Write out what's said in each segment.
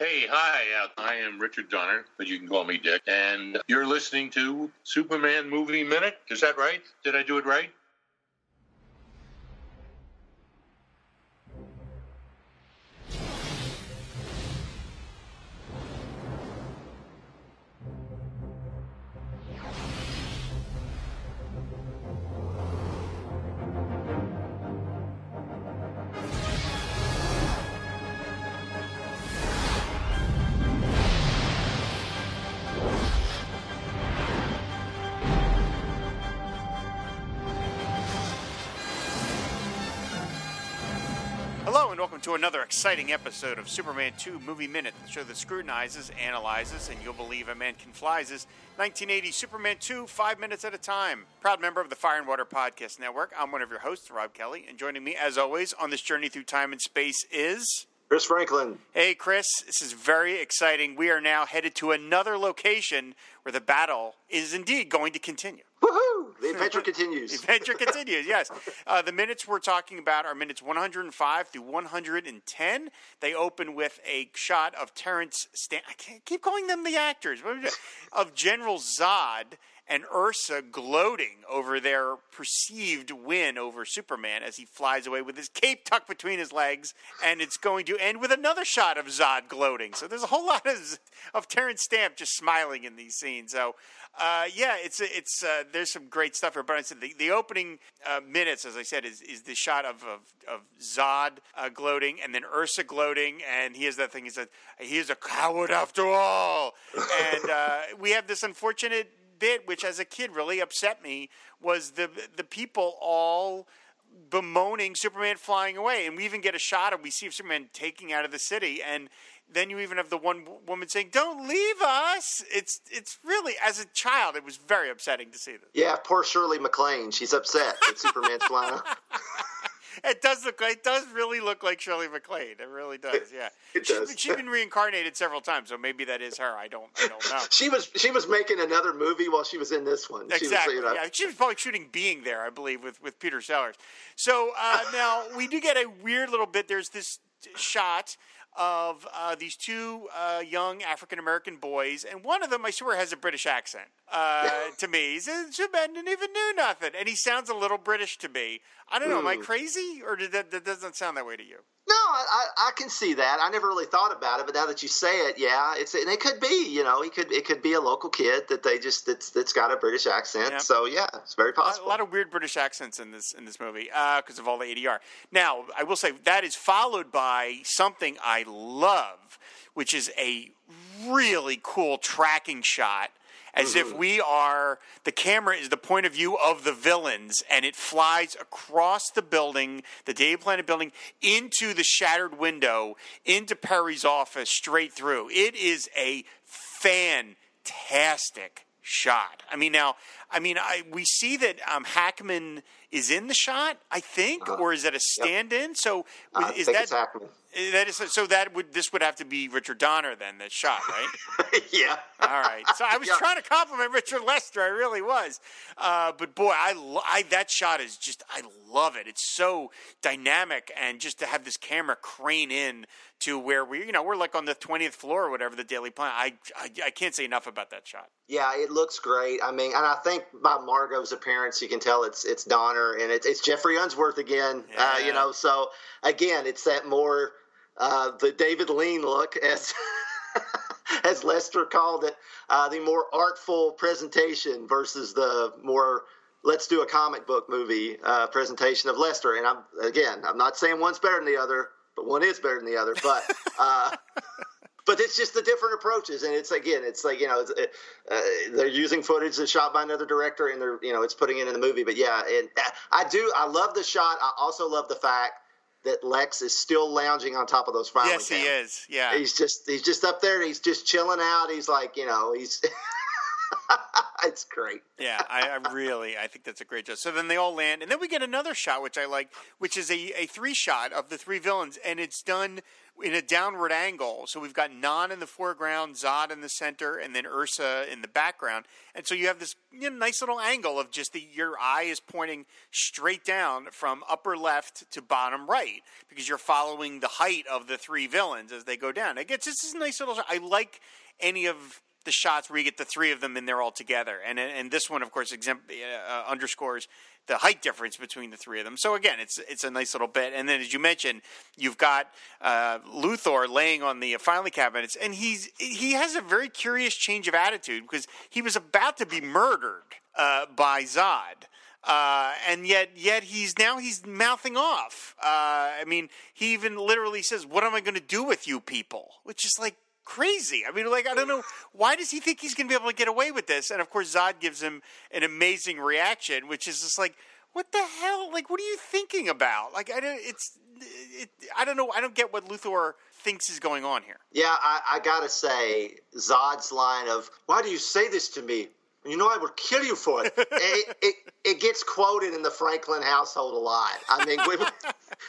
Hey, hi. Uh, I am Richard Donner, but you can call me Dick. And you're listening to Superman Movie Minute. Is that right? Did I do it right? To another exciting episode of Superman 2 Movie Minute, the show that scrutinizes, analyzes, and you'll believe a man can flies is 1980 Superman 2, five minutes at a time. Proud member of the Fire and Water Podcast Network. I'm one of your hosts, Rob Kelly, and joining me, as always, on this journey through time and space is. Chris Franklin. Hey, Chris, this is very exciting. We are now headed to another location where the battle is indeed going to continue. Woohoo! The adventure continues. The adventure continues, yes. Uh, the minutes we're talking about are minutes 105 through 110. They open with a shot of Terrence Stamp. I can't keep calling them the actors. What am I doing? Of General Zod and Ursa gloating over their perceived win over Superman as he flies away with his cape tucked between his legs, and it's going to end with another shot of Zod gloating. So there's a whole lot of of Terrence Stamp just smiling in these scenes. So uh, yeah, it's it's uh, there's some great stuff here. But I said the, the opening uh, minutes, as I said, is, is the shot of of, of Zod uh, gloating, and then Ursa gloating, and he has that thing. He said he is a coward after all, and uh, we have this unfortunate bit, which as a kid really upset me, was the the people all bemoaning Superman flying away, and we even get a shot of we see Superman taking out of the city, and then you even have the one woman saying, "Don't leave us." It's it's really as a child, it was very upsetting to see this. Yeah, poor Shirley MacLaine. She's upset that Superman's flying. It does look. It does really look like Shirley MacLaine. It really does. Yeah, It She's- does. She's been reincarnated several times, so maybe that is her. I don't. I don't know. She was she was making another movie while she was in this one. She Exactly. Was, you know, Yeah, she was probably shooting Being there, I believe, with with Peter Sellers. So uh, now we do get a weird little bit. There's this shot of uh, these two uh, young African American boys, and one of them, I swear, has a British accent uh, to me. He says, "Superman didn't even knew nothing," and he sounds a little British to me. I don't know. Am I crazy, or did that, that doesn't sound that way to you? No, I, I can see that. I never really thought about it, but now that you say it, yeah, it's and it could be. You know, he could it could be a local kid that they just that's that's got a British accent. Yeah. So yeah, it's very possible. A lot of weird British accents in this in this movie because of all the ADR. Now, I will say that is followed by something I love, which is a really cool tracking shot. As if mm-hmm. we are, the camera is the point of view of the villains, and it flies across the building, the Daily Planet building, into the shattered window, into Perry's office, straight through. It is a fantastic shot. I mean, now, I mean, I, we see that um, Hackman is in the shot, I think, or is that a stand-in? So I is think that it's Hackman. that is so that would this would have to be Richard Donner then the shot, right? yeah. All right. So I was Yeah. trying to compliment Richard Lester. I really was. Uh, but boy, I, I that shot is just I love it. It's so dynamic, and just to have this camera crane in to where we, you know, we're like on the twentieth floor or whatever the Daily Planet. I, I I can't say enough about that shot. Yeah, it looks great. I mean, and I think by Margot's appearance, you can tell it's it's Donner and it's it's Geoffrey Unsworth again. Uh, you know, so again, it's that more uh, the David Lean look as as Lester called it, uh, the more artful presentation versus the more let's do a comic book movie uh, presentation of Lester. And I'm again, I'm not saying one's better than the other, but one is better than the other. But uh, but it's just the different approaches, and it's again, it's like you know, it's, uh, they're using footage that's shot by another director, and they're you know, it's putting it in the movie. But yeah, and uh, I do, I love the shot. I also love the fact that Lex is still lounging on top of those filing yes, he is. Yeah. He's just he's just up there and he's just chilling out. He's like you know he's it's great. Yeah, I, I really, I think that's a great job. So then they all land, and then we get another shot, which I like, which is a, a three shot of the three villains, and it's done in a downward angle. So we've got Non in the foreground, Zod in the center, and then Ursa in the background. And so you have this you know, nice little angle of just the your eye is pointing straight down from upper left to bottom right because you're following the height of the three villains as they go down. It gets this is nice little. I like any of the shots where you get the three of them in there all together. And and this one, of course, exempt, uh, underscores the height difference between the three of them. So again, it's it's a nice little bit. And then, as you mentioned, you've got uh, Luthor laying on the filing cabinets, and he's he has a very curious change of attitude because he was about to be murdered uh, by Zod. Uh, and yet, yet he's now he's mouthing off. Uh, I mean, he even literally says, "What am I going to do with you people?" Which is like, crazy. I mean, like, I don't know. Why does he think he's going to be able to get away with this? And of course, Zod gives him an amazing reaction, which is just like, what the hell? Like, what are you thinking about? Like, I don't, it's, it, I don't know. I don't get what Luthor thinks is going on here. Yeah, I, I gotta say, Zod's line of, why do you say this to me? You know I would kill you for it. it, it. it, gets quoted in the Franklin household a lot. I mean, we,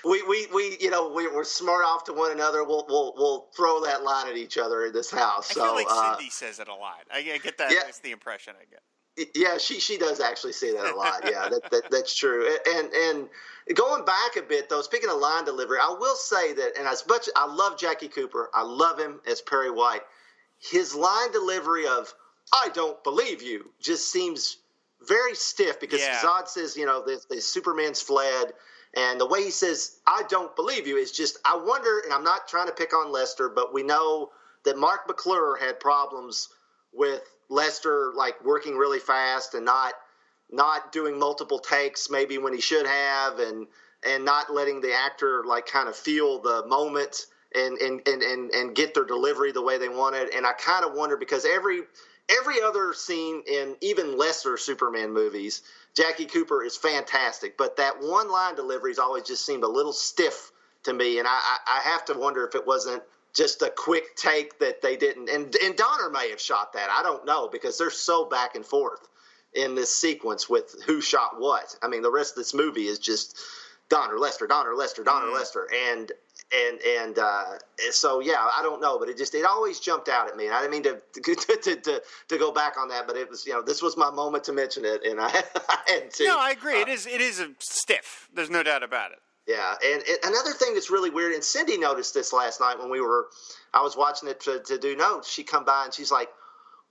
we, we, we, you know, we, we're smart off to one another. We'll, we'll, we'll throw that line at each other in this house. I so, feel like uh, Cindy says it a lot. I, I get that. Yeah. That's the impression I get. Yeah, she she does actually say that a lot. Yeah, that, that that's true. And and going back a bit though, speaking of line delivery, I will say that, and as much I love Jackie Cooper, I love him as Perry White. His line delivery of "I don't believe you" just seems very stiff because Yeah. Zod says, you know, the, the Superman's fled, and the way he says "I don't believe you" is just. I wonder, and I'm not trying to pick on Lester, but we know that Marc McClure had problems with Lester like working really fast and not not doing multiple takes maybe when he should have and and not letting the actor like kind of feel the moment and and and and, and get their delivery the way they wanted and I kind of wonder because every every other scene in even lesser Superman movies Jackie Cooper is fantastic but that one line delivery's always just seemed a little stiff to me and I I, have to wonder if it wasn't just a quick take that they didn't and and Donner may have shot that I don't know because they're so back and forth in this sequence with who shot what I mean the rest of this movie is just Donner Lester Donner Lester Donner Mhm. Lester and and and uh, so yeah I don't know but it just it always jumped out at me and I didn't mean to to, to, to, to go back on that but it was you know this was my moment to mention it and I, I had to No, I agree. Uh, it is. It is a stiff. There's no doubt about it. yeah, and, and another thing that's really weird, and Cindy noticed this last night when we were, I was watching it to, to do notes. She come by and she's like,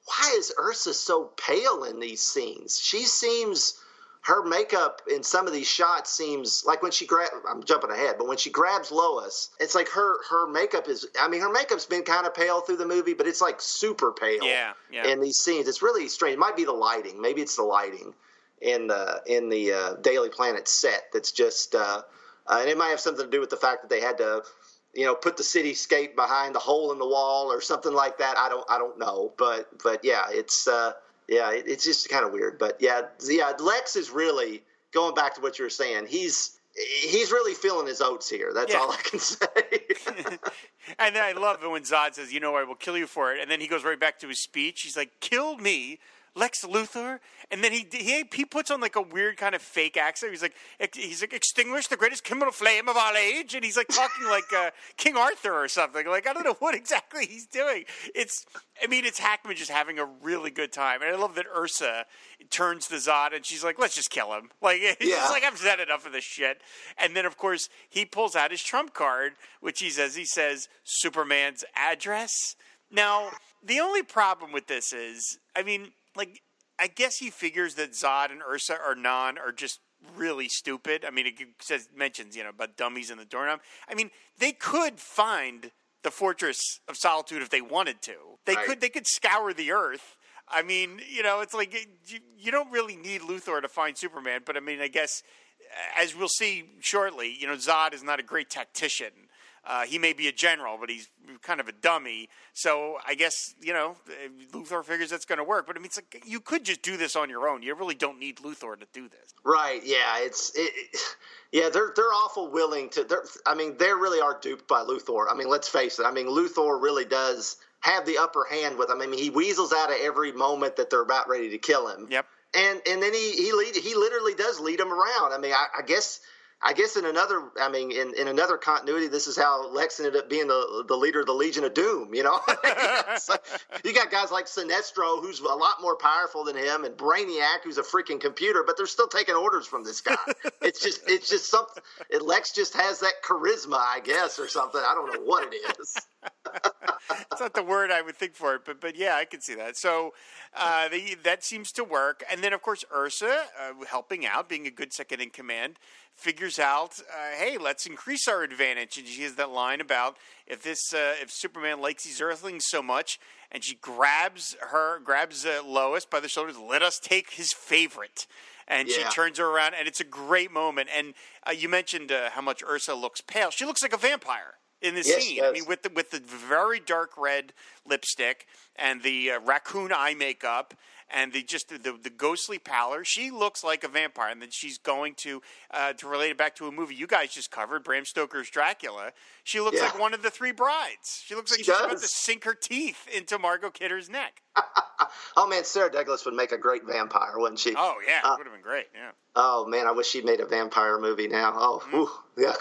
"Why is Ursa so pale in these scenes? She seems." Her makeup in some of these shots seems like when she grab. I'm jumping ahead, but when she grabs Lois, it's like her her makeup is. I mean, her makeup's been kind of pale through the movie, but it's like super pale Yeah, yeah. in these scenes. It's really strange. It might be the lighting. Maybe it's the lighting in the in the uh, Daily Planet set that's just, uh, uh, and it might have something to do with the fact that they had to, you know, put the cityscape behind the hole in the wall or something like that. I don't I don't know, but but yeah, it's uh, yeah, it, it's just kind of weird. But yeah, yeah, Lex is really going back to what you were saying. He's he's really feeling his oats here. That's Yeah. all I can say. and then I love it when Zod says, "You know, I will kill you for it," and then he goes right back to his speech. He's like, "Kill me." Lex Luthor, and then he he he puts on like a weird kind of fake accent. He's like he's like extinguish the greatest criminal flame of all age, and he's like talking like uh, King Arthur or something. Like I don't know what exactly he's doing. It's I mean it's Hackman just having a really good time, and I love that Ursa turns to Zod and she's like, let's just kill him. Like he's Yeah. like I've said enough of this shit. And then of course he pulls out his trump card, which he says he says Superman's address. Now the only problem with this is, I mean, like I guess he figures that Zod and Ursa or Non are just really stupid. I mean, it says mentions you know about dummies in the doorknob. I mean, they could find the Fortress of Solitude if they wanted to. They Right. could they could scour the earth. I mean, you know, it's like you, you don't really need Luthor to find Superman, but I mean, I guess as we'll see shortly, you know, Zod is not a great tactician. Uh, he may be a general, but he's kind of a dummy. So I guess you know Luthor figures that's going to work. But I mean, it's like you could just do this on your own. You really don't need Luthor to do this. Right. Yeah. It's. It, it- yeah. They're they're awful willing to. They're, I mean, they really are duped by Luthor. I mean, let's face it. I mean, Luthor really does have the upper hand with them. I mean, he weasels out of every moment that they're about ready to kill him. Yep. And and then he he lead he literally does lead them around. I mean, I, I guess I guess in another, I mean, in, in another continuity, this is how Lex ended up being the the leader of the Legion of Doom. You know, so you got guys like Sinestro, who's a lot more powerful than him, and Brainiac, who's a freaking computer, but they're still taking orders from this guy. it's just, it's just something. Lex just has that charisma, I guess, or something. I don't know what it is. it's not the word I would think for it, but but yeah, I can see that. So uh, the, that seems to work. And then of course Ursa, uh, helping out, being a good second in command, figures out, uh, hey, let's increase our advantage. And she has that line about if this uh, if Superman likes these Earthlings so much, and she grabs her grabs uh, Lois by the shoulders, let us take his favorite. And yeah. she turns her around, and it's a great moment. And uh, you mentioned how much Ursa looks pale. She looks like a vampire in this yes, scene. I mean, with the with the very dark red lipstick and the uh, raccoon eye makeup and the just the, the, the, ghostly pallor, she looks like a vampire. And then she's going to uh, to relate it back to a movie you guys just covered, Bram Stoker's Dracula. She looks yeah. like one of the three brides. She looks like she she's does. about to sink her teeth into Margot Kidder's neck. oh man, Sarah Douglas would make a great vampire, wouldn't she? Oh yeah, uh, would have been great. Yeah. Oh man, I wish she made a vampire movie now. Oh, mm-hmm. yeah.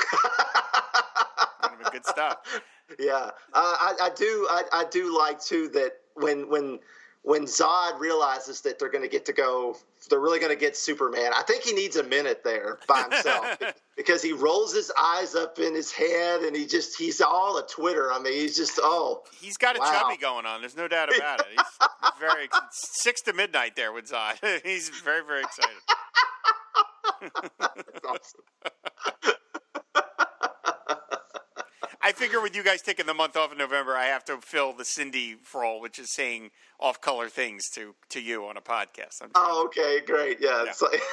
good stuff. Yeah, uh, I, I, do. I, I, do like too that when when when Zod realizes that they're going to get to go, they're really going to get Superman. I think he needs a minute there by himself because he rolls his eyes up in his head and he just he's all a Twitter. I mean, he's just oh, he's got a wow. chubby going on. There's no doubt about it. He's, very six to midnight there with Zod. he's very very excited. That's awesome. I figure with you guys taking the month off in November, I have to fill the Cindy role, which is saying off-color things to to you on a podcast. oh, okay, great. Yeah, yeah. Like...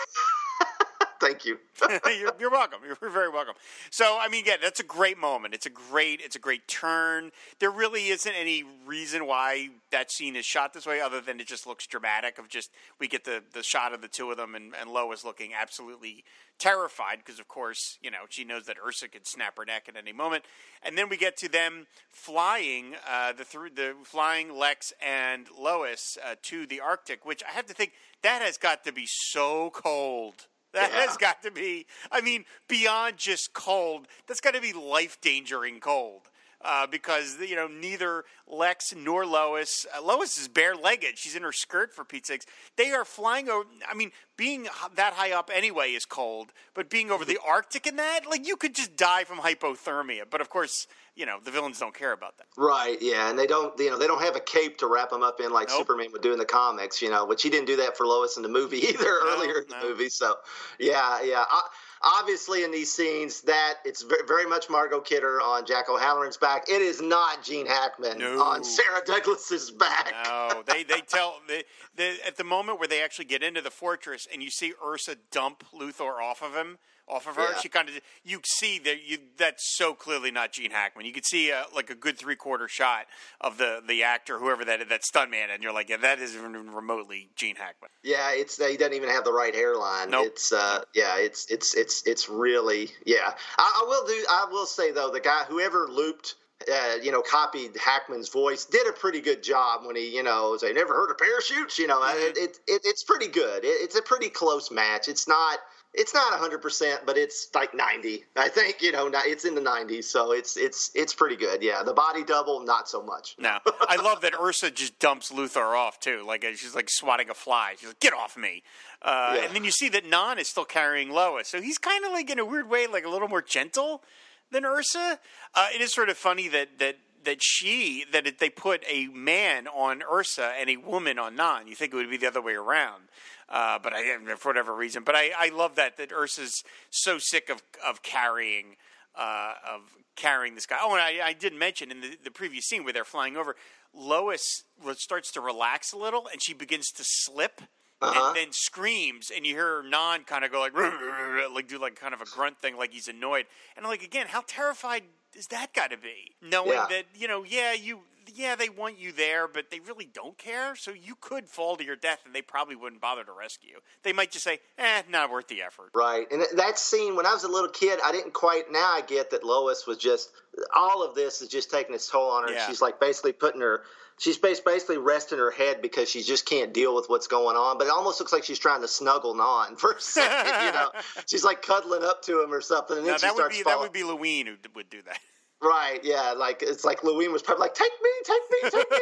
Thank you. you're, you're, welcome. You're very welcome. So, I mean, yeah, that's a great moment. It's a great, it's a great turn. There really isn't any reason why that scene is shot this way, other than it just looks dramatic. Of just we get the the shot of the two of them, and, and Lois looking absolutely terrified because, of course, you know she knows that Ursa could snap her neck at any moment. And then we get to them flying uh, the through the flying Lex and Lois uh, to the Arctic, which I have to think that has got to be so cold. That yeah. has got to be, I mean, beyond just cold, that's got to be life endangering cold uh, because you know neither Lex nor Lois. Uh, Lois is bare-legged; she's in her skirt for Pete's sakes. They are flying over. I mean, being that high up anyway is cold, but being over the Arctic in that, like you could just die from hypothermia. But of course, you know the villains don't care about that. Right? Yeah, and they don't. You know, they don't have a cape to wrap them up in like nope. Superman would do in the comics. You know, which he didn't do that for Lois in the movie either no, earlier in the no. movie. So, yeah, yeah. I, obviously in these scenes that it's very much Margot Kidder on Jack O'Halloran's back. It is not Gene Hackman no. on Sarah Douglas's back. No, they they tell they, they, at the moment where they actually get into the fortress and you see Ursa dump Luthor off of him off of her. Yeah. She kind of you see that you that's so clearly not Gene Hackman. You could see a, like a good three quarter shot of the the actor, whoever that that stuntman, and you're like, yeah, that isn't remotely Gene Hackman. Yeah, it's he doesn't even have the right hairline. Nope. It's uh, yeah, it's it's it's it's really yeah. I, I will do. I will say though, the guy whoever looped. Uh, you know, copied Hackman's voice, did a pretty good job when he, you know, say, never heard of parachutes. You know, mm-hmm. it, it, it, it's pretty good. It, it's a pretty close match. It's not, it's not 100% but it's like 90 i think you know it's in the 90s so it's it's it's pretty good yeah. The body double not so much. No. I love that ursa just dumps luthor off too like she's like swatting a fly. She's like get off me. Uh, yeah. and then you see that Non is still carrying lois so he's kind of like in a weird way like a little more gentle than ursa. Uh, it is sort of funny that that that she that it, they put a man on Ursa and a woman on Non. You think it would be the other way around, uh, but I for whatever reason. But I, I love that that Ursa's so sick of of carrying uh, of carrying this guy. Oh, and I, I did mention in the, the previous scene where they're flying over, Lois starts to relax a little and she begins to slip. Uh-huh. and then screams, and you hear Non kind of go like, like do like kind of a grunt thing, like he's annoyed. And I'm like, again, how terrified is that got to be? Knowing yeah. that you know, yeah, you yeah, they want you there, but they really don't care. So you could fall to your death, and they probably wouldn't bother to rescue you. They might just say, "Eh, not worth the effort." Right, and that scene when I was a little kid, I didn't quite. Now I get that Lois was just all of this is just taking its toll on her. Yeah. She's like basically putting her. She's basically resting her head because she just can't deal with what's going on. But it almost looks like she's trying to snuggle Non for a second. You know, she's like cuddling up to him or something, and then Now, she that would starts be falling. that would be Louine who would do that. Right, yeah, like it's like Louine was probably like, "Take me, take me, take me."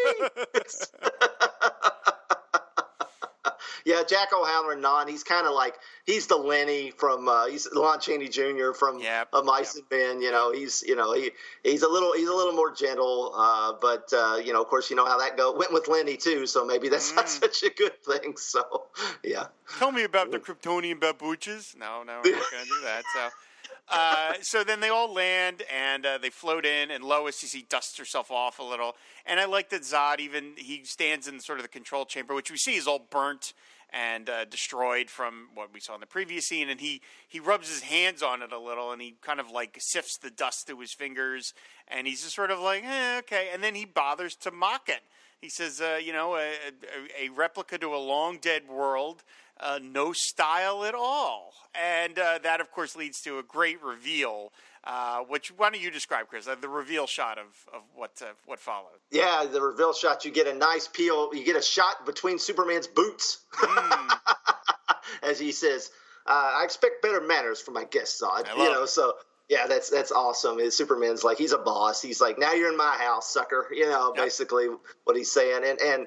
yeah, Jack O'Halloran, non, he's kind of like he's the Lenny from uh, he's Lon Chaney Jr. from Yep, of Mice and Men. You know, he's you know he he's a little he's a little more gentle, uh, but uh, you know, of course, you know how that go went with Lenny too. So maybe that's not Mm. such a good thing. So yeah, Tell me about the Kryptonian babuches. No, no, we're not going to do that. So, uh, so then they all land and uh, they float in, and Lois, you see, dusts herself off a little. And I like that Zod even he stands in sort of the control chamber, which we see is all burnt and uh, destroyed from what we saw in the previous scene. And he he rubs his hands on it a little, and he kind of like sifts the dust through his fingers, and he's just sort of like, eh, okay. And then he bothers to mock it. He says, uh, you know, a, a, a replica to a long dead world, uh, no style at all. And uh, that, of course, leads to a great reveal. Uh, which why don't you describe, Chris? Uh, the reveal shot of, of what uh, what followed. yeah, the reveal shot. You get a nice peel. You get a shot between Superman's boots. Mm. as he says, uh, "I expect better manners from my guests, Zod." You know, it. so yeah, that's that's awesome. His Superman's like he's a boss. He's like, now you're in my house, sucker. You know, Yep. basically what he's saying. And and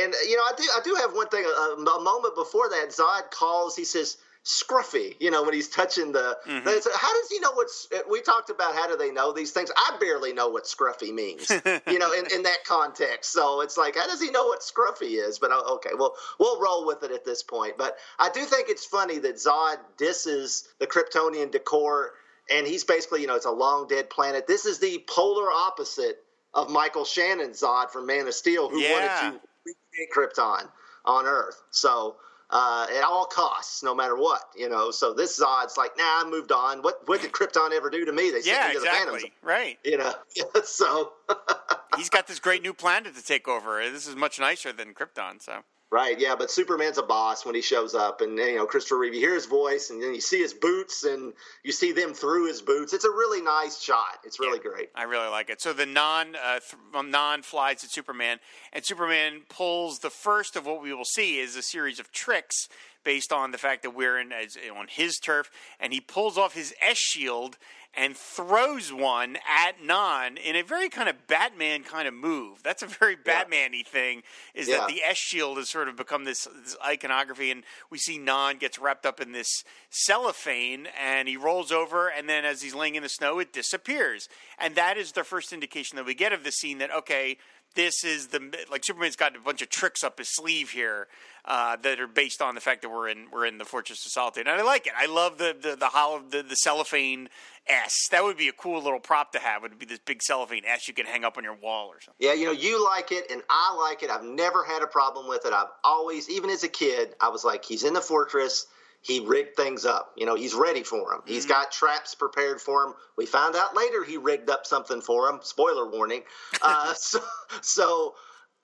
and you know, I do I do have one thing. A, a moment before that, Zod calls. He says. Scruffy, you know, when he's touching the. Mhm. that's- How does he know what's? We talked about how do they know these things. I barely know what scruffy means, you know, in, in that context. So it's like, how does he know what scruffy is? But uh, okay, well, we'll roll with it at this point. But I do think it's funny that Zod disses the Kryptonian decor, and he's basically, you know, it's a long dead planet. This is the polar opposite of Michael Shannon's Zod from Man of Steel, who Yeah. wanted to recreate Krypton on Earth. So. Uh, at all costs, no matter what, you know. So this Zod's like, nah, I moved on. What what did Krypton ever do to me? They sent Yeah, me to the Phantom exactly. Right. you know. so He's got this great new planet to take over. This is much nicer than Krypton. So right, yeah. But Superman's a boss when he shows up, and you know Christopher Reeve. You hear his voice, and then you see his boots, and you see them through his boots. It's a really nice shot. It's really Yeah. great. I really like it. So the non uh, th- um, non flies at Superman, and Superman pulls the first of what we will see is a series of tricks based on the fact that we're in as, on his turf, and he pulls off his S shield and throws one at Non in a very kind of Batman kind of move. That's a very Batman-y thing. Is Yeah. that the S shield has sort of become this, this iconography, and we see Non gets wrapped up in this cellophane, and he rolls over, and then as he's laying in the snow, it disappears, and that is the first indication that we get of the scene that okay. This is the like Superman's got a bunch of tricks up his sleeve here uh, that are based on the fact that we're in we're in the Fortress of Solitude, and I like it. I love the the the hollow the, the cellophane S. That would be a cool little prop to have. It would be this big cellophane S you can hang up on your wall or something. Yeah, you know, you like it, and I like it. I've never had a problem with it. I've always, even as a kid, I was like, he's in the fortress. He rigged things up. You know, he's ready for him. He's got traps prepared for him. We found out later he rigged up something for him. Spoiler warning. Uh, so, so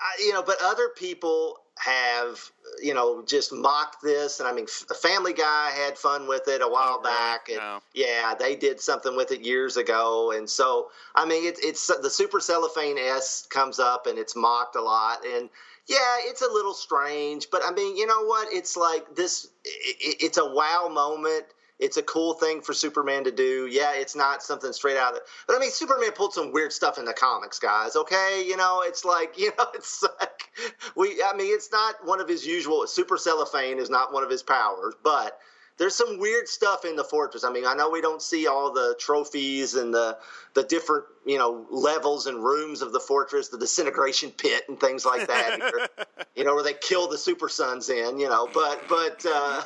I, you know, but other people have, you know, just mocked this. And I mean, F- Family Guy had fun with it a while Oh, back. And No. yeah, they did something with it years ago. And so, I mean, it's it's the Super Cellophane S comes up and it's mocked a lot. And yeah, it's a little strange, but I mean, you know what? It's like this. It, it's a wow moment. It's a cool thing for Superman to do. Yeah, it's not something straight out of it. But I mean, Superman pulled some weird stuff in the comics, guys. Okay, you know, it's like you know, it's like we. I mean, it's not one of his usual. Super cellophane is not one of his powers, but there's some weird stuff in the fortress. I mean, I know we don't see all the trophies and the the different you know levels and rooms of the fortress, the disintegration pit and things like that. Or, you know, where they kill the super sons in. You know, but but uh,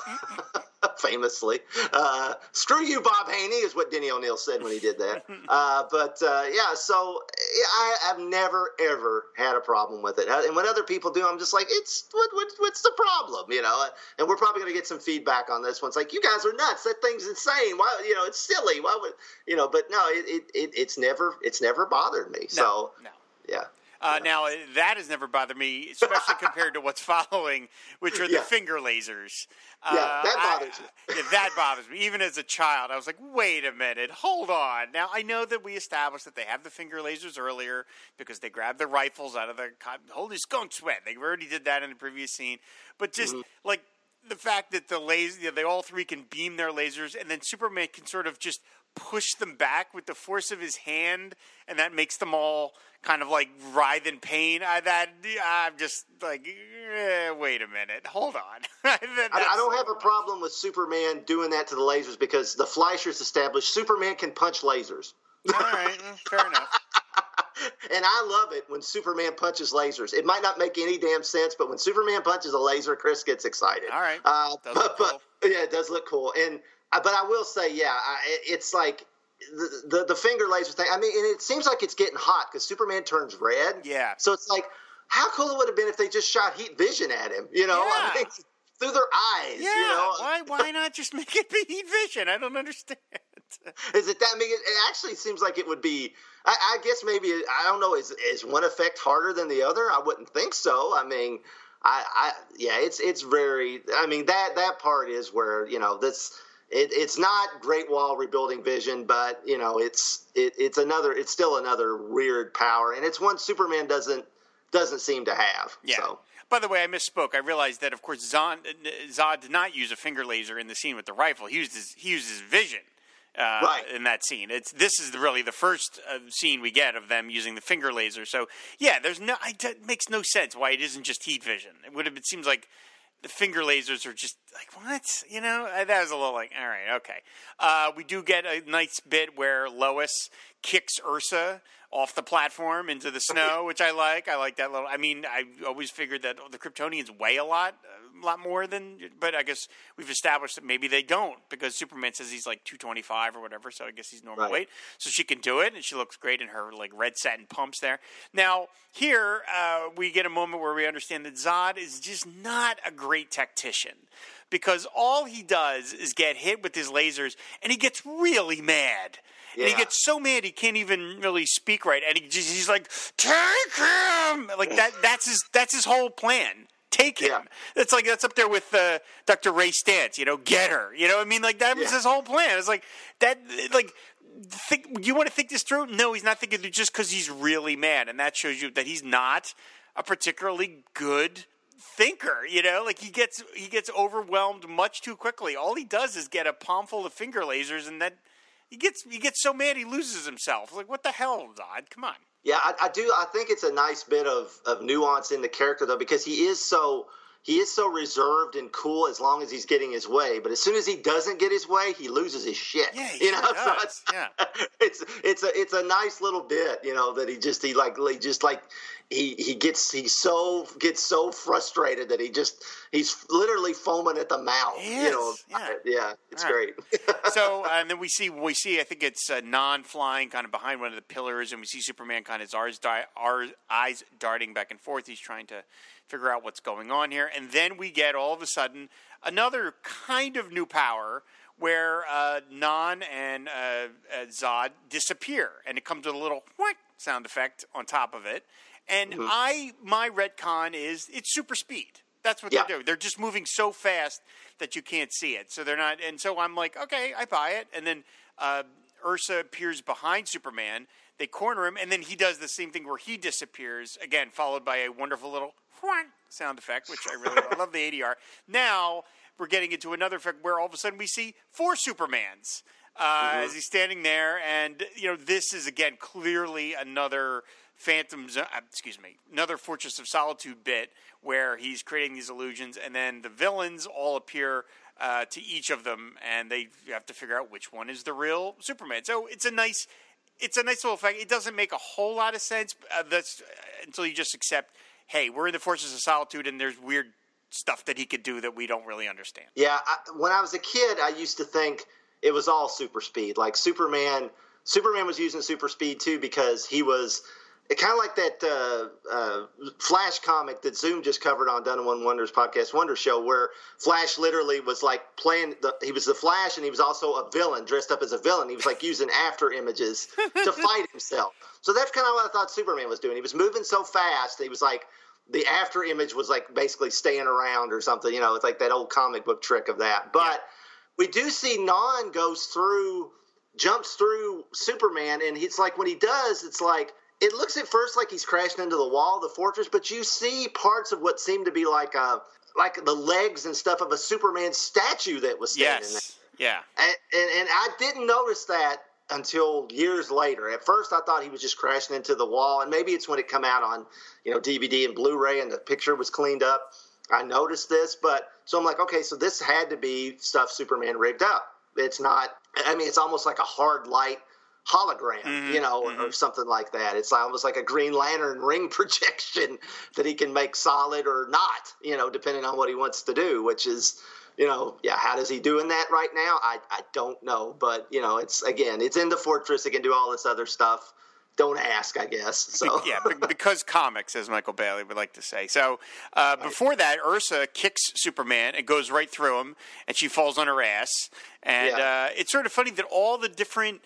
famously, uh, screw you, Bob Haney, is what Denny O'Neil said when he did that. Uh, but uh, yeah, so I, I've never ever had a problem with it. And when other people do, I'm just like, it's what, what what's the problem, you know? And we're probably going to get some feedback on this one. It's like, you guys are nuts. That thing's insane. Why, you know, it's silly. Why would you know? But no, it, it, it it's never it's never bothered me. So no. yeah. Uh, now that has never bothered me, especially compared to what's following, which are the Yeah. finger lasers. Yeah, Uh, that I- bothers you. yeah, that bothers me. Even as a child, I was like, "Wait a minute, hold on." Now I know that we established that they have the finger lasers earlier because they grabbed the rifles out of the holy skunk sweat. They already did that in the previous scene, but just Mm-hmm. like the fact that the laser, you know, they all three can beam their lasers, and then Superman can sort of just push them back with the force of his hand, and that makes them all kind of like writhe in pain. I, that I'm just like, eh, wait a minute, hold on. That- I, I don't have a problem with Superman doing that to the lasers because the Fleischers established Superman can punch lasers. All right, mm, fair enough. And I love it when Superman punches lasers. It might not make any damn sense, but when Superman punches a laser, Chris gets excited. All right. Uh, but, look but yeah, it does look cool. And but I will say, yeah, I, it's like the, the the finger laser thing. I mean, and it seems like it's getting hot because Superman turns red. Yeah. So it's like, how cool it would have been if they just shot heat vision at him. You know, I mean, through their eyes. Yeah, You know, why why not just make it be heat vision? I don't understand. Is it that? I mean, it, it actually seems like it would be. I, I guess maybe I don't know. Is is one effect harder than the other? I wouldn't think so. I mean, I, I yeah, it's it's very. I mean that that part is where you know this. It, it's not Great Wall rebuilding vision, but you know it's it, it's another. It's still another weird power, and it's one Superman doesn't doesn't seem to have. Yeah. So. By the way, I misspoke. I realized that, of course, Zod, Zod did not use a finger laser in the scene with the rifle. He used his, he used his vision uh, Right. in that scene. It's this is the, really the first uh, scene we get of them using the finger laser. So yeah, there's no it makes no sense why it isn't just heat vision. It would have. It seems like the finger lasers are just like what you know. Uh, That was a little like all right, okay. Uh, we do get a nice bit where Lois kicks Ursa off the platform into the snow, which I like. I like that little. I mean, I always figured that the Kryptonians weigh a lot, a lot more than. But I guess we've established that maybe they don't because Superman says he's like two twenty five or whatever. So I guess he's normal Right. weight. So she can do it, and she looks great in her like red satin pumps there. Now here uh, we get a moment where we understand that Zod is just not a great tactician. Because all he does is get hit with his lasers, and he gets really mad. And he gets so mad he can't even really speak right, and he just, he's like, "Take him!" Like that. That's his. That's his whole plan. Take him. Yeah. That's like that's up there with uh, Dr. Ray Stantz. You know, get her. You know, what I mean, like that was Yeah. his whole plan. It's like that. Like, think you want to think this through? No, he's not thinking through just because he's really mad, and that shows you that he's not a particularly good thinker. You know, like he gets he gets overwhelmed much too quickly. All he does is get a palm full of finger lasers, and then he gets he gets so mad he loses himself. Like, what the hell, Zod? Come on. Yeah, I, I do. I think it's a nice bit of, of nuance in the character though, because he is so he is so reserved and cool as long as he's getting his way. But as soon as he doesn't get his way, he loses his shit. Yeah, you know, sure So it's, Yeah. it's it's a it's a nice little bit, you know, that he just he like he just like he he gets he so gets so frustrated that he just he's literally foaming at the mouth. You know, yeah. yeah, it's All right. great. so uh, and then we see we see I think it's uh, non-flying kind of behind one of the pillars, and we see Superman kind of his di- our eyes darting back and forth. He's trying to figure out what's going on here, and then we get all of a sudden another kind of new power. Where uh, Non and uh, uh, Zod disappear, and it comes with a little what sound effect on top of it. And Mm-hmm. I, my retcon is it's super speed. That's what Yeah. they do. They're just moving so fast that you can't see it. So they're not. And so I'm like, okay, I buy it. And then uh, Ursa appears behind Superman. They corner him, and then he does the same thing where he disappears again, followed by a wonderful little sound effect, which I really I love the ADR. Now we're getting into another effect where all of a sudden we see four Supermans. Uh, As he's standing there, and you know, this is again clearly another Phantom, Zo- uh, excuse me, another Fortress of Solitude bit where he's creating these illusions, and then the villains all appear uh, to each of them, and they have to figure out which one is the real Superman. So it's a nice, it's a nice little effect. It doesn't make a whole lot of sense. Uh, that's uh, until you just accept, hey, we're in the Fortress of Solitude, and there's weird stuff that he could do that we don't really understand. Yeah, I, when I was a kid, I used to think it was all super speed. Like Superman, Superman was using super speed too because he was it kind of like that uh, uh, Flash comic that Zoom just covered on Done in One Wonders podcast Wonder Show, where Flash literally was like playing. The, he was the Flash, and he was also a villain dressed up as a villain. He was like using after images to fight himself. So that's kind of what I thought Superman was doing. He was moving so fast. He was like the after image was like basically staying around or something. You know, it's like that old comic book trick of that. But yeah. we do see Non goes through, jumps through Superman, and it's like when he does, it's like it looks at first like he's crashing into the wall of the fortress, but you see parts of what seem to be like a like the legs and stuff of a Superman statue that was standing yes. there. Yeah. And, and, and I didn't notice that until years later. At first, I thought he was just crashing into the wall, and maybe it's when it come out on you know DVD and Blu-ray, and the picture was cleaned up. I noticed this, but so I'm like, okay, so this had to be stuff Superman rigged up. It's not. I mean, it's almost like a hard light hologram, mm-hmm, you know, mm-hmm. or, or, something like that. It's almost like a Green Lantern ring projection that he can make solid or not, you know, depending on what he wants to do, which is, you know, yeah, how does he doing that right now? I, I don't know. But, you know, it's again, it's in the fortress. It can do all this other stuff. Don't ask, I guess. So yeah, because comics, as Michael Bailey would like to say. So uh, before that, Ursa kicks Superman and goes right through him, and she falls on her ass. And yeah. uh, it's sort of funny that all the different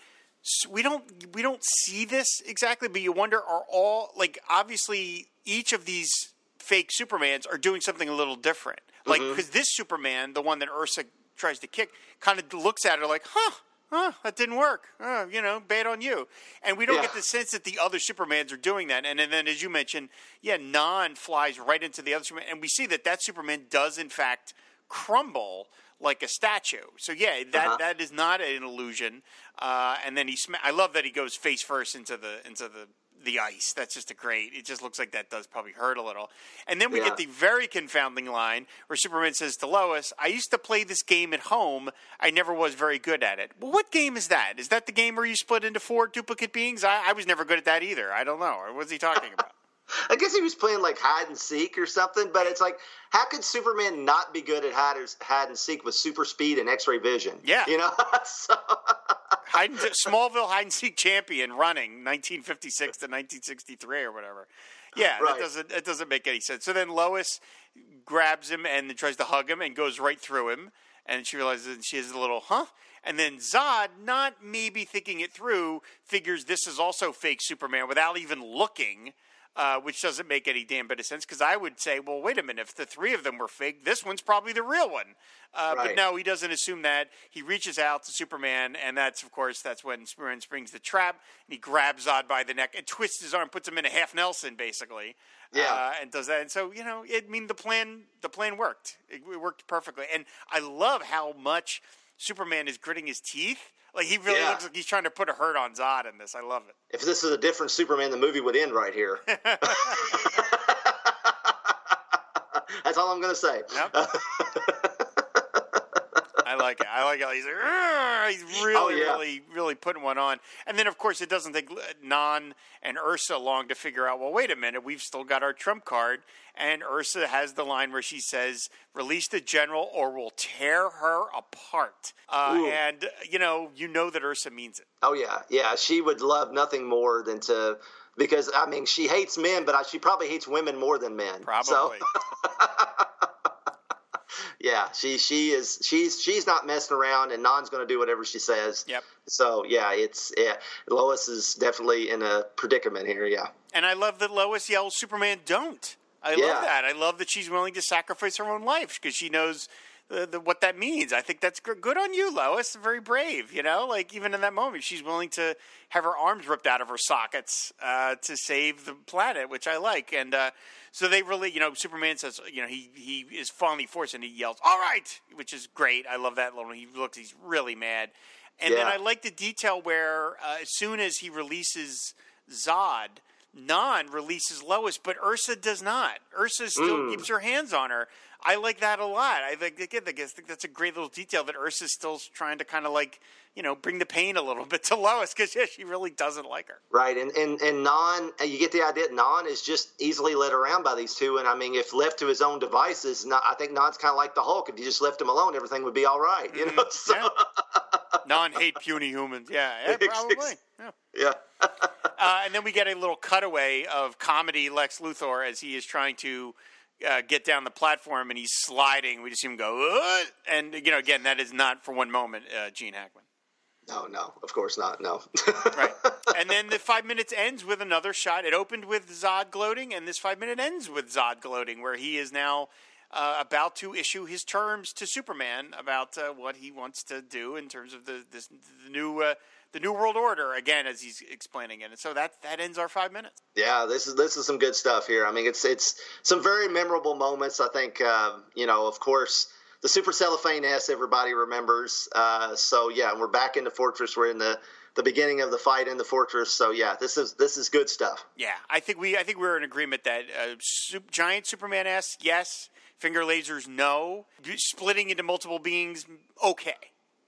we don't we don't see this exactly, but you wonder are all like obviously each of these fake Supermans are doing something a little different. Like because mm-hmm. this Superman, the one that Ursa tries to kick, kind of looks at her like, huh. Huh, that didn't work. Uh, you know, bad on you. And we don't yeah. get the sense that the other Supermans are doing that. And, and then, as you mentioned, yeah, Non flies right into the other Superman, and we see that that Superman does in fact crumble like a statue. So yeah, that uh-huh. that is not an illusion. Uh, and then he, sm- I love that he goes face first into the into the the ice. That's just a great. It just looks like that does probably hurt a little. And then we yeah. get the very confounding line where Superman says to Lois, "I used to play this game at home. I never was very good at it." Well, what game is that? Is that the game where you split into four duplicate beings? I, I was never good at that either. I don't know. What's he talking about? I guess he was playing like hide and seek or something, but it's like, how could Superman not be good at hide, hide and seek with super speed and X ray vision? Yeah. You know? so. hide and, Smallville hide and seek champion running 1956 to 1963 or whatever. Yeah, right. that doesn't it doesn't make any sense. So then Lois grabs him and then tries to hug him and goes right through him, and she realizes she has a little huh. And then Zod, not maybe thinking it through, figures this is also fake Superman without even looking uh, which doesn't make any damn bit of sense because I would say, well, wait a minute, if the three of them were fake, this one's probably the real one. Uh, right. But no, he doesn't assume that. He reaches out to Superman, and that's, of course, that's when Superman springs the trap, and he grabs Zod by the neck and twists his arm, puts him in a half Nelson, basically. Yeah, uh, and does that, and so you know, it, I mean, the plan, the plan worked. It, it worked perfectly, and I love how much Superman is gritting his teeth like he really yeah. looks like he's trying to put a hurt on Zod in this. I love it. If this is a different Superman, the movie would end right here. That's all I'm going to say. Yep. I like it. I like how he's like, he's really, oh, yeah. really, really putting one on. And then, of course, it doesn't take Non and Ursa long to figure out. Well, wait a minute, we've still got our trump card. And Ursa has the line where she says, "Release the general, or we'll tear her apart." Uh, and you know, you know that Ursa means it. Oh yeah, yeah. She would love nothing more than to because I mean she hates men, but she probably hates women more than men. Probably. So. yeah, she she is she's she's not messing around, and Non's going to do whatever she says. Yep. So yeah, it's yeah. Lois is definitely in a predicament here. Yeah. And I love that Lois yells, "Superman, don't!" I yeah. love that. I love that she's willing to sacrifice her own life because she knows the, the, what that means. I think that's good on you, Lois. Very brave, you know. Like even in that moment, she's willing to have her arms ripped out of her sockets uh, to save the planet, which I like. And uh, so they really, you know, Superman says, you know, he he is finally forced and he yells, "All right," which is great. I love that little. He looks, he's really mad. And yeah. then I like the detail where uh, as soon as he releases Zod, Non releases Lois, but Ursa does not. Ursa still mm. keeps her hands on her. I like that a lot. I think again, I think that's a great little detail that Ursa's still trying to kind of like you know bring the pain a little bit to Lois because yeah, she really doesn't like her. Right, and and and Non, you get the idea. Non is just easily led around by these two, and I mean, if left to his own devices, not, I think Non's kind of like the Hulk. If you just left him alone, everything would be all right. You mm-hmm. know, so. Yeah. Non hate puny humans. Yeah, yeah probably. Yeah. uh, and then we get a little cutaway of comedy Lex Luthor as he is trying to uh, get down the platform and he's sliding. We just see him go, "Ugh," and you know, again, that is not for one moment uh, Gene Hackman. No, no, of course not. No. right. And then the five minutes ends with another shot. It opened with Zod gloating, and this five minute ends with Zod gloating, where he is now uh, about to issue his terms to Superman about uh, what he wants to do in terms of the this the new uh, the new world order again as he's explaining it. And so that that ends our five minutes. Yeah, this is this is some good stuff here. I mean, it's it's some very memorable moments. I think uh, you know, of course the Super Cellophane S everybody remembers. Uh, so yeah, we're back in the fortress. We're in the the beginning of the fight in the fortress. So yeah, this is this is good stuff. Yeah, I think we I think we're in agreement that uh, super, giant Superman S yes, finger lasers no, splitting into multiple beings okay.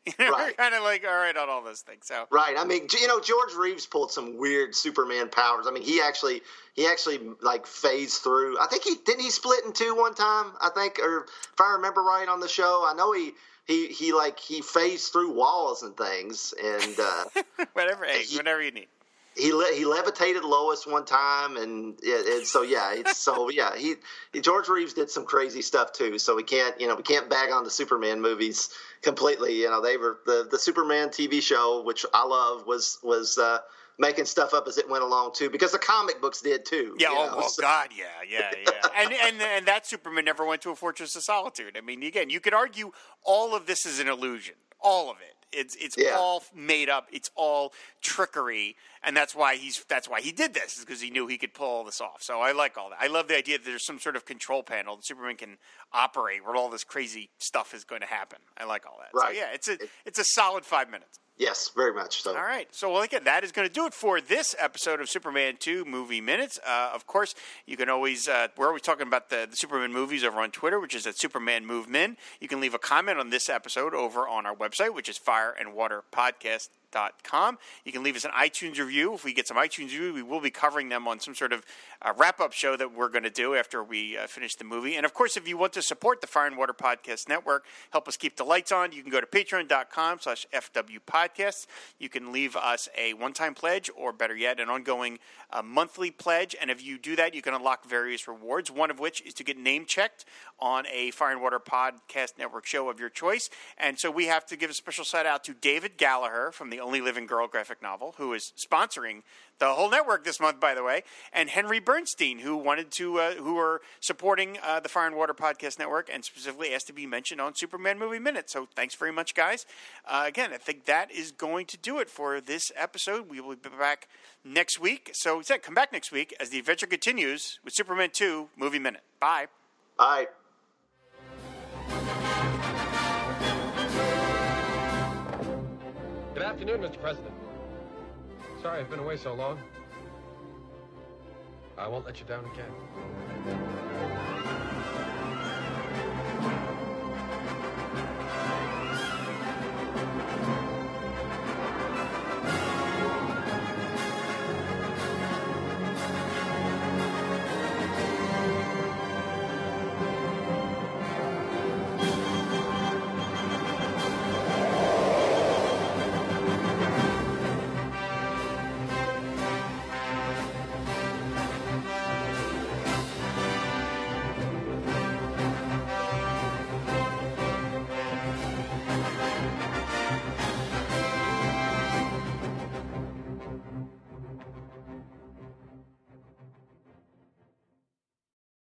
right. kind of like all right on all those things. So right. I mean, you know, George Reeves pulled some weird Superman powers. I mean, he actually he actually like phased through. I think he didn't he split in two one time. I think, or if I remember right on the show, I know he he he like he phased through walls and things and uh, whatever. Hey, he, whatever you need he le- he levitated Lois one time, and, and so yeah, it's so yeah. He, George Reeves did some crazy stuff too. So we can't you know we can't bag on the Superman movies completely. You know they were the the Superman TV show, which I love, was was uh, making stuff up as it went along too, because the comic books did too. Yeah. Oh, oh so. God. Yeah. Yeah. Yeah. and and and that Superman never went to a Fortress of Solitude. I mean, again, you could argue all of this is an illusion. All of it. It's it's yeah. all made up. It's all trickery, and that's why he's that's why he did this is because he knew he could pull all this off. So I like all that. I love the idea that there's some sort of control panel that Superman can operate where all this crazy stuff is going to happen. I like all that. Right. So yeah, it's a it's a solid five minutes. Yes, very much so. All right. So, well, again, that is going to do it for this episode of Superman 2 Movie Minutes. Uh, of course, you can always, uh, we're always talking about the, the, Superman movies over on Twitter, which is at Superman Movement. You can leave a comment on this episode over on our website, which is Fire and Water Podcast com. You can leave us an iTunes review. If we get some iTunes review, we will be covering them on some sort of uh, wrap up show that we're going to do after we uh, finish the movie. And of course, if you want to support the Fire and Water Podcast Network, help us keep the lights on, you can go to patreon.com slash FW Podcasts. You can leave us a one time pledge, or better yet, an ongoing uh, monthly pledge. And if you do that, you can unlock various rewards, one of which is to get name checked on a Fire and Water Podcast Network show of your choice. And so we have to give a special shout out to David Gallaher from the Only Living Girl graphic novel, who is sponsoring the whole network this month, by the way, and Henry Bernstein, who wanted to, uh, who are supporting uh, the Fire and Water Podcast Network, and specifically asked to be mentioned on Superman Movie Minute. So thanks very much, guys. Uh, again, I think that is going to do it for this episode. We will be back next week. So, said, come back next week as the adventure continues with Superman Two Movie Minute. Bye. Bye. Good afternoon, Mr. President. Sorry I've been away so long. I won't let you down again.